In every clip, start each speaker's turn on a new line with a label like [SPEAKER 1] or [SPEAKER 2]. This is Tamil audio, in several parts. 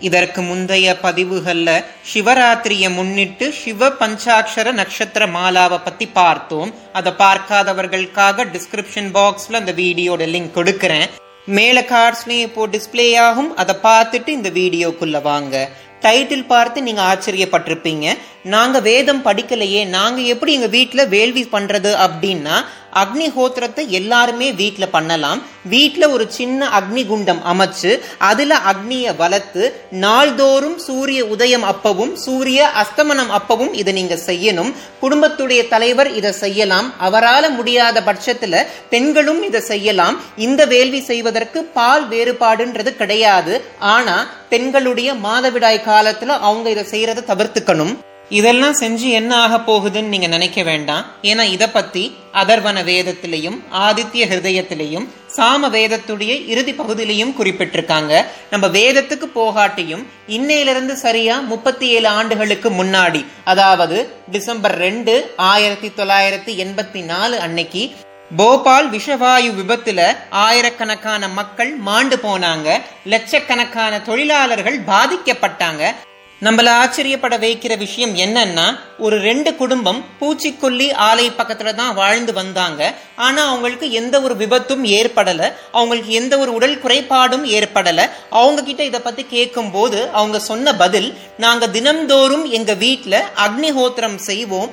[SPEAKER 1] இதற்கு முந்தைய பதிவுகள்ல சிவராத்திரியை முன்னிட்டு சிவ பஞ்சாட்சர நட்சத்திர மாலாவை பத்தி பார்த்தோம். அதை பார்க்காதவர்களுக்காக டிஸ்கிரிப்ஷன் பாக்ஸ்ல அந்த வீடியோட லிங்க் கொடுக்கறேன். மேல கார்ட்ஸ்லயும் இப்போ டிஸ்பிளே ஆகும். அதை பார்த்துட்டு இந்த வீடியோக்குள்ள வாங்க. டைட்டில் பார்த்து நீங்க ஆச்சரியப்பட்டிருப்பீங்க. நாங்க வேதம் படிக்கலையே. நாங்க எப்படி எங்க வீட்டுல வேள்வி பண்றது அப்படின்னா அக்னிஹோத்திரத்தை எல்லாருமே வீட்டுல பண்ணலாம். வீட்டுல ஒரு சின்ன அக்னி குண்டம் அமைச்சு அதுல அக்னிய வளர்த்து நாள்தோறும் சூரிய உதயம் அப்பவும் சூரிய அஸ்தமனம் அப்பவும் இதை நீங்க செய்யணும். குடும்பத்துடைய தலைவர் இதை செய்யலாம். அவரால முடியாத பட்சத்துல பெண்களும் இதை செய்யலாம். இந்த வேள்வி செய்வதற்கு பால் வேறுபாடுன்றது கிடையாது. ஆனா பெண்களுடைய மாதவிடாய் காலத்துல அவங்க இதை செய்யறதை தவிர்த்துக்கணும். இதெல்லாம் செஞ்சு என்ன ஆக போகுதுன்னு நீங்க நினைக்க வேண்டாம். ஏன்னா இத பத்தி அதர்வன வேதத்திலையும் ஆதித்ய ஹிருதயத்திலையும் சாம வேதத்துடைய இறுதி பகுதியிலையும் குறிப்பிட்டிருக்காங்க. நம்ம வேதத்துக்கு போகாட்டியும் இன்னையிலிருந்து சரியா முப்பத்தி ஏழு ஆண்டுகளுக்கு முன்னாடி அதாவது டிசம்பர் ரெண்டு ஆயிரத்தி தொள்ளாயிரத்தி எண்பத்தி நாலு அன்னைக்கு போபால் விஷவாயு விபத்துல ஆயிரக்கணக்கான மக்கள் மாண்டு போனாங்க. லட்சக்கணக்கான தொழிலாளர்கள் பாதிக்கப்பட்டாங்க. நம்மள ஆச்சரியப்பட வைக்கிற விஷயம் என்னன்னா ஒரு ரெண்டு குடும்பம் பூச்சிக்கொல்லி ஆலை பக்கத்துல தான் வாழ்ந்து வந்தாங்க. ஆனா அவங்களுக்கு எந்த ஒரு விபத்தும் ஏற்படல. அவங்களுக்கு எந்த ஒரு உடல் குறைபாடும் ஏற்படல. அவங்க கிட்ட இதை பத்தி கேட்கும் போது அவங்க சொன்ன பதில் நாங்க தினம்தோறும் எங்க வீட்டுல அக்னிஹோத்திரம் செய்வோம்.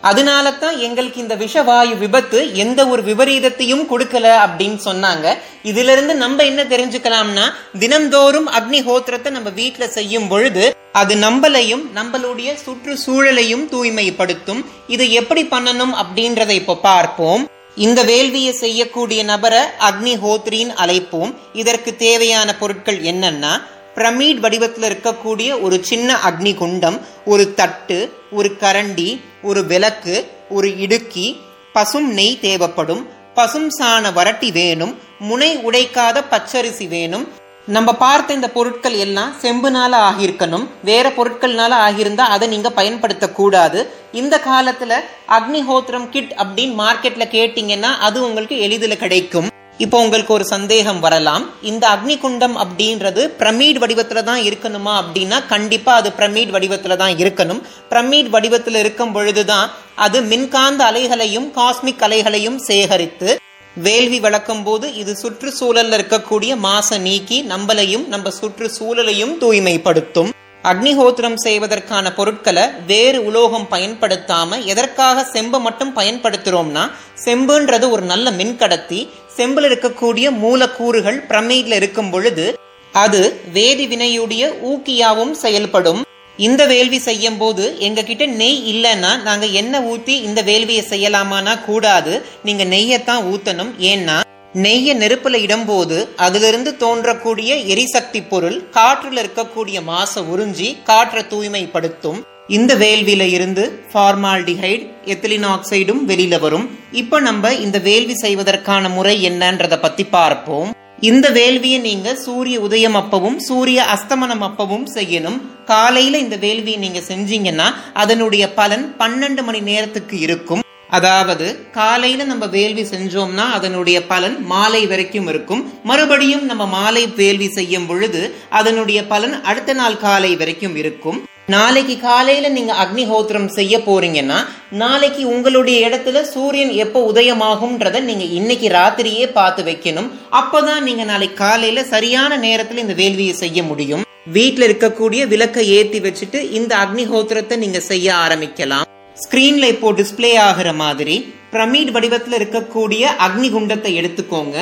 [SPEAKER 1] அதனால தான் எங்களுக்கு இந்த விஷவாயு விபத்து எந்த ஒரு விபரீதத்தையும் கொடுக்கல அப்படின்னு சொன்னாங்க. இதுல இருந்து நம்ம என்ன தெரிஞ்சுக்கலாம்னா தினம்தோறும் அக்னிஹோத்திரத்தை நம்ம வீட்டுல செய்யும் பொழுது அது நம்மளையும் நம்மளுடைய சுற்றுச்சூழலையும் தூய்மைப்படுத்தும். இதை எப்படி பண்ணணும் அப்படின்றத இப்ப பார்ப்போம். இந்த வேள்வியை செய்யக்கூடிய நபரை அக்னிஹோத்ரின்னு அழைப்போம். இதற்கு தேவையான பொருட்கள் என்னன்னா பிரமீட் வடிவத்தில் இருக்கக்கூடிய ஒரு சின்ன அக்னி குண்டம் ஒரு தட்டு ஒரு கரண்டி ஒரு விளக்கு ஒரு இடுக்கி பசும் நெய் தேவைப்படும். பசும் சாண வரட்டி வேணும். முனை உடைக்காத பச்சரிசி வேணும். நம்ம பார்த்த இந்த பொருட்கள் எல்லாம் செம்புனால ஆகியிருக்கணும். வேற பொருட்கள்னால ஆகியிருந்தா அதை நீங்க பயன்படுத்த கூடாது இந்த காலத்துல அக்னிஹோத்திரம் கிட் அப்படின்னு மார்க்கெட்ல கேட்டீங்கன்னா அது உங்களுக்கு எளிதில் கிடைக்கும். இப்போ உங்களுக்கு ஒரு சந்தேகம் வரலாம். இந்த அக்னி குண்டம் அப்படின்றது பிரமீட் வடிவத்துல தான் இருக்கணுமா அப்படின்னா கண்டிப்பா அது பிரமீட் வடிவத்துல தான் இருக்கணும். பிரமீட் வடிவத்துல இருக்கும் பொழுதுதான் அது மின்காந்த அலைகளையும் காஸ்மிக் அலைகளையும் சேகரித்து வேள்வி வளர்க்கும் போது இது சுற்றுச்சூழல்ல இருக்கக்கூடிய மாச நீக்கி நம்மளையும் நம்ம சுற்றுச்சூழலையும் தூய்மைப்படுத்தும். அக்னிஹோத்திரம் செய்வதற்கான பொருட்களை வேறு உலோகம் பயன்படுத்தாம எதற்காக செம்பை மட்டும் பயன்படுத்துறோம்னா செம்புன்றது ஒரு நல்ல மின்கடத்தி. செம்பில் இருக்கக்கூடிய மூலக்கூறுகள் பிரமீட்ல இருக்கும் பொழுது அது வேதி வினையுடைய ஊக்கியாவும் செயல்படும். இந்த வேள்வி செய்யும் போது எங்க கிட்ட நெய் இல்லைன்னா நாங்க எண்ணெய் ஊத்தி இந்த வேள்வியை செய்யலாமானா கூடாது. நீங்க நெய்யத்தான் ஊத்தணும். ஏன்னா நெய்ய நெருப்புல இடும்போது அதிலிருந்து தோன்றக்கூடிய எரிசக்தி பொருள் காற்றுல இருக்கக்கூடிய மாச உறிஞ்சி காற்றை தூய்மைப்படுத்தும். இந்த வேள்வியில இருந்து ஃபார்மால்டிஹைடு எத்திலின் ஆக்சைடும் வெளியில வரும். இப்போ நம்ம இந்த வேள்வி செய்வதற்கான முறை என்னன்றத பத்தி பார்ப்போம். இந்த வேள்வியை நீங்க சூரிய உதயம் அப்பவும் சூரிய அஸ்தமனம் அப்பவும் செய்யணும். காலையில இந்த வேள்வியை நீங்க செஞ்சீங்கன்னா அதனுடைய பலன் பன்னெண்டு மணி நேரத்துக்கு இருக்கும். அதாவது காலையில நம்ம வேள்வி செஞ்சோம்னா அதனுடைய பலன் மாலை வரைக்கும் இருக்கும். மறுபடியும் நம்ம மாலை வேள்வி செய்யும் பொழுது அதனுடைய பலன் அடுத்த நாள் காலை வரைக்கும் இருக்கும். நாளைக்கு காலையில நீங்க அக்னிஹோத்திரம் செய்ய போறீங்கன்னா நாளைக்கு உங்களுடைய இடத்துல சூரியன் எப்போ உதயமாகும்ன்றத நீங்க இன்னைக்கு ராத்திரியே பார்த்து வைக்கணும். அப்பதான் நீங்க நாளைக்கு காலையில சரியான நேரத்துல இந்த வேள்வியை செய்ய முடியும். வீட்டுல இருக்கக்கூடிய விளக்கை ஏத்தி வச்சுட்டு இந்த அக்னிஹோத்திரத்தை நீங்க செய்ய ஆரம்பிக்கலாம். ஸ்கிரீன்ல இப்போ டிஸ்பிளே ஆகிற மாதிரி பிரமிட் வடிவத்துல இருக்கக்கூடிய அக்னி குண்டத்தை எடுத்துக்கோங்க.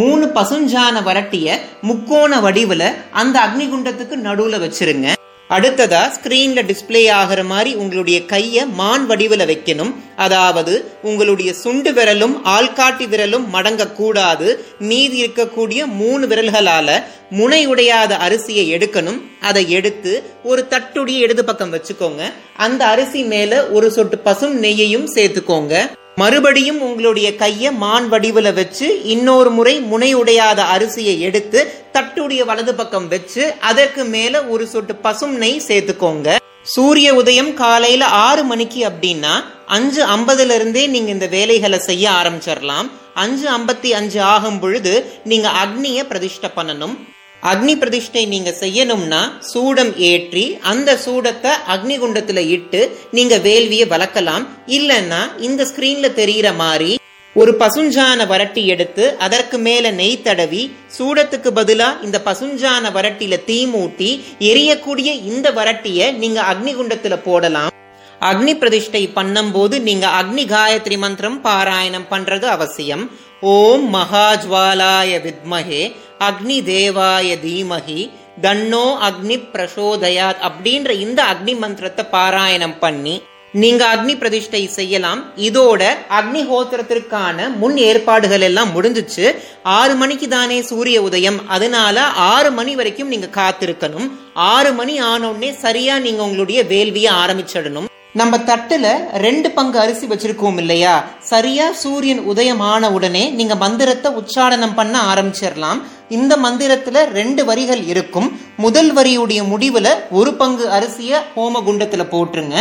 [SPEAKER 1] மூணு பசுஞ்சான வரட்டிய முக்கோண வடிவுல அந்த அக்னி குண்டத்துக்கு நடுவுல வச்சிருங்க. அடுத்ததா ஸ்கிரீன்ல டிஸ்ப்ளே ஆகிற மாதிரி உங்களுடைய கையை மான் வடிவில் வைக்கணும். அதாவது உங்களுடைய சுண்டு விரலும் ஆள்காட்டி விரலும் மடங்க கூடாது மீதி இருக்கக்கூடிய மூணு விரல்களால முனை உடையாத அரிசியை எடுக்கணும். அதை எடுத்து ஒரு தட்டுடைய இடது பக்கம் வச்சுக்கோங்க. அந்த அரிசி மேல ஒரு சொட்டு பசும் நெய்யையும் சேர்த்துக்கோங்க. மறுபடியும் உங்களுடைய கையை மான் வடிவுல வச்சு இன்னொரு முறை முனை உடையாத அரிசியை எடுத்து தட்டுடைய வலது பக்கம் வச்சு அதற்கு மேல ஒரு சொட்டு பசும் நெய் சேர்த்துக்கோங்க. சூரிய உதயம் காலையில ஆறு மணிக்கு அப்படின்னா அஞ்சு ஐம்பதுல இருந்தே நீங்க இந்த வேலைகளை செய்ய ஆரம்பிச்சிடலாம் அஞ்சு ஐம்பத்தி அஞ்சு ஆகும் பொழுது நீங்க அக்னியை பிரதிஷ்ட பண்ணணும். அக்னி பிரதிஷ்டை நீங்க செய்யணும்னா சூடம் ஏற்றி அந்த சூடத்தை அக்னி குண்டத்துல இட்டு நீங்க வேள்வியை வளர்க்கலாம். இல்லைன்னா இந்த ஸ்கிரீன்ல தெரியற மாதிரி ஒரு பசுஞ்சான வரட்டி எடுத்து அதற்கு மேல நெய் தடவி சூடத்துக்கு பதிலா இந்த பசுஞ்சான வரட்டில தீ மூட்டி எரியக்கூடிய இந்த வரட்டிய நீங்க அக்னி குண்டத்துல போடலாம். அக்னி பிரதிஷ்டை பண்ணும்போது நீங்க அக்னி காயத்ரி மந்திரம் பாராயணம் பண்றது அவசியம். ஓம் மகாஜ்வாலாய வித்மகே அக்னி தேவாய தீமகி தன்னோ அக்னி பிரசோதயாத் அப்படின்ற இந்த அக்னி மந்திரத்தை பாராயணம் பண்ணி நீங்க அக்னி பிரதிஷ்டை செய்யலாம். இதோட அக்னி ஹோத்திரத்திற்கான முன் ஏற்பாடுகள் எல்லாம் முடிஞ்சிச்சு. ஆறு மணிக்கு தானே சூரிய உதயம். அதனால ஆறு மணி வரைக்கும் நீங்க காத்திருக்கணும். ஆறு மணி ஆனோடனே சரியா நீங்க உங்களுடைய வேள்வியை ஆரம்பிச்சிடணும். நம்ம தட்டுல ரெண்டு பங்கு அரிசி வச்சிருக்கோம் இல்லையா? சரியா சூரியன் உதயமான உடனே நீங்க மந்திரத்தை உச்சாரணம் பண்ண ஆரம்பிச்சிடலாம் இந்த மந்திரத்துல ரெண்டு வரிகள் இருக்கும். முதல் வரியுடைய முடிவுல ஒரு பங்கு அரிசிய ஹோம குண்டத்துல போட்டுருங்க.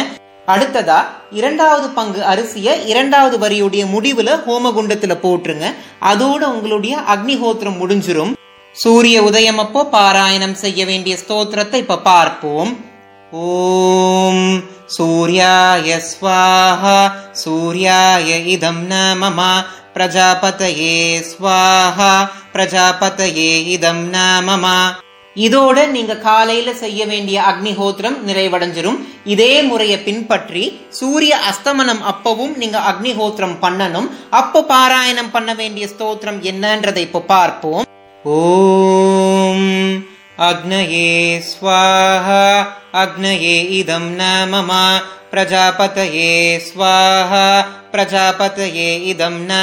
[SPEAKER 1] அடுத்ததா இரண்டாவது பங்கு அரிசிய இரண்டாவது வரியுடைய முடிவுல ஹோமகுண்டத்துல போட்டுருங்க. அதோட உங்களுடைய அக்னிஹோத்திரம் முடிஞ்சிரும். சூரிய உதயம் அப்போ பாராயணம் செய்ய வேண்டிய ஸ்தோத்திரத்தை இப்ப பார்ப்போம். ஓ சூர்யாய ஸ்வாஹா சூர்யாய இதம் ந பிரஜாபதயே ஸ்வாஹா பிரஜாபதயே இதம் ந இதோட நீங்க காலையில செய்ய வேண்டிய அக்னிஹோத்திரம் நிறைவடைஞ்சிரும். இதே முறையை பின்பற்றி சூரிய அஸ்தமனம் அப்பவும் நீங்க அக்னிஹோத்திரம் பண்ணணும். அப்போ பாராயணம் பண்ண வேண்டிய ஸ்தோத்திரம் என்னன்றதை இப்போ பார்ப்போம். ஓம் அக்னயே ஸ்வாஹா. அக்னயே இதம் ந மம பிரஜாபதயே ஸ்வாஹா பிரஜாபதயே இதம் ந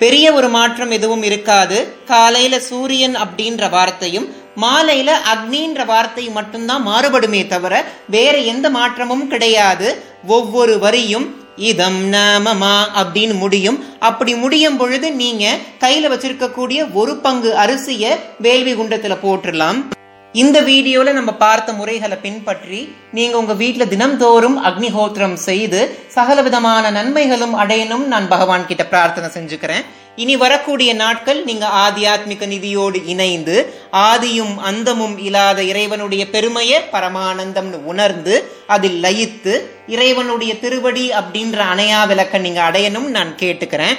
[SPEAKER 1] பெரிய ஒரு மாற்றம் எதுவும் இருக்காது. காலையில சூரியன் அப்படின்ற வார்த்தையும் மாலையில அக்னின்ற வார்த்தை மட்டும்தான் மாறுபடுமே தவிர வேற எந்த மாற்றமும் கிடையாது. ஒவ்வொரு வரியும் இதம் நமமா அப்படின்னு முடியும். அப்படி முடியும் பொழுது நீங்க கையில வச்சிருக்கக்கூடிய ஒரு பங்கு அரிசிய வேள்வி குண்டத்துல போட்டுடலாம். இந்த வீடியோல நம்ம பார்த்த முறைகளை பின்பற்றி நீங்க உங்க வீட்டுல தினம்தோறும் அக்னிஹோத்திரம் செய்து சகல விதமான நன்மைகளும் அடையணும் நான் பகவான் கிட்ட பிரார்த்தனை செஞ்சுக்கிறேன். இனி வரக்கூடிய நாட்கள் நீங்க ஆத்தியாத்மிக நிதியோடு இணைந்து ஆதியும் அந்தமும் இல்லாத இறைவனுடைய பெருமையை பரமானந்தம்னு உணர்ந்து அதில் லயித்து இறைவனுடைய திருவடி அப்படின்ற அணையா விளக்க நீங்க அடையணும் நான் கேட்டுக்கிறேன்.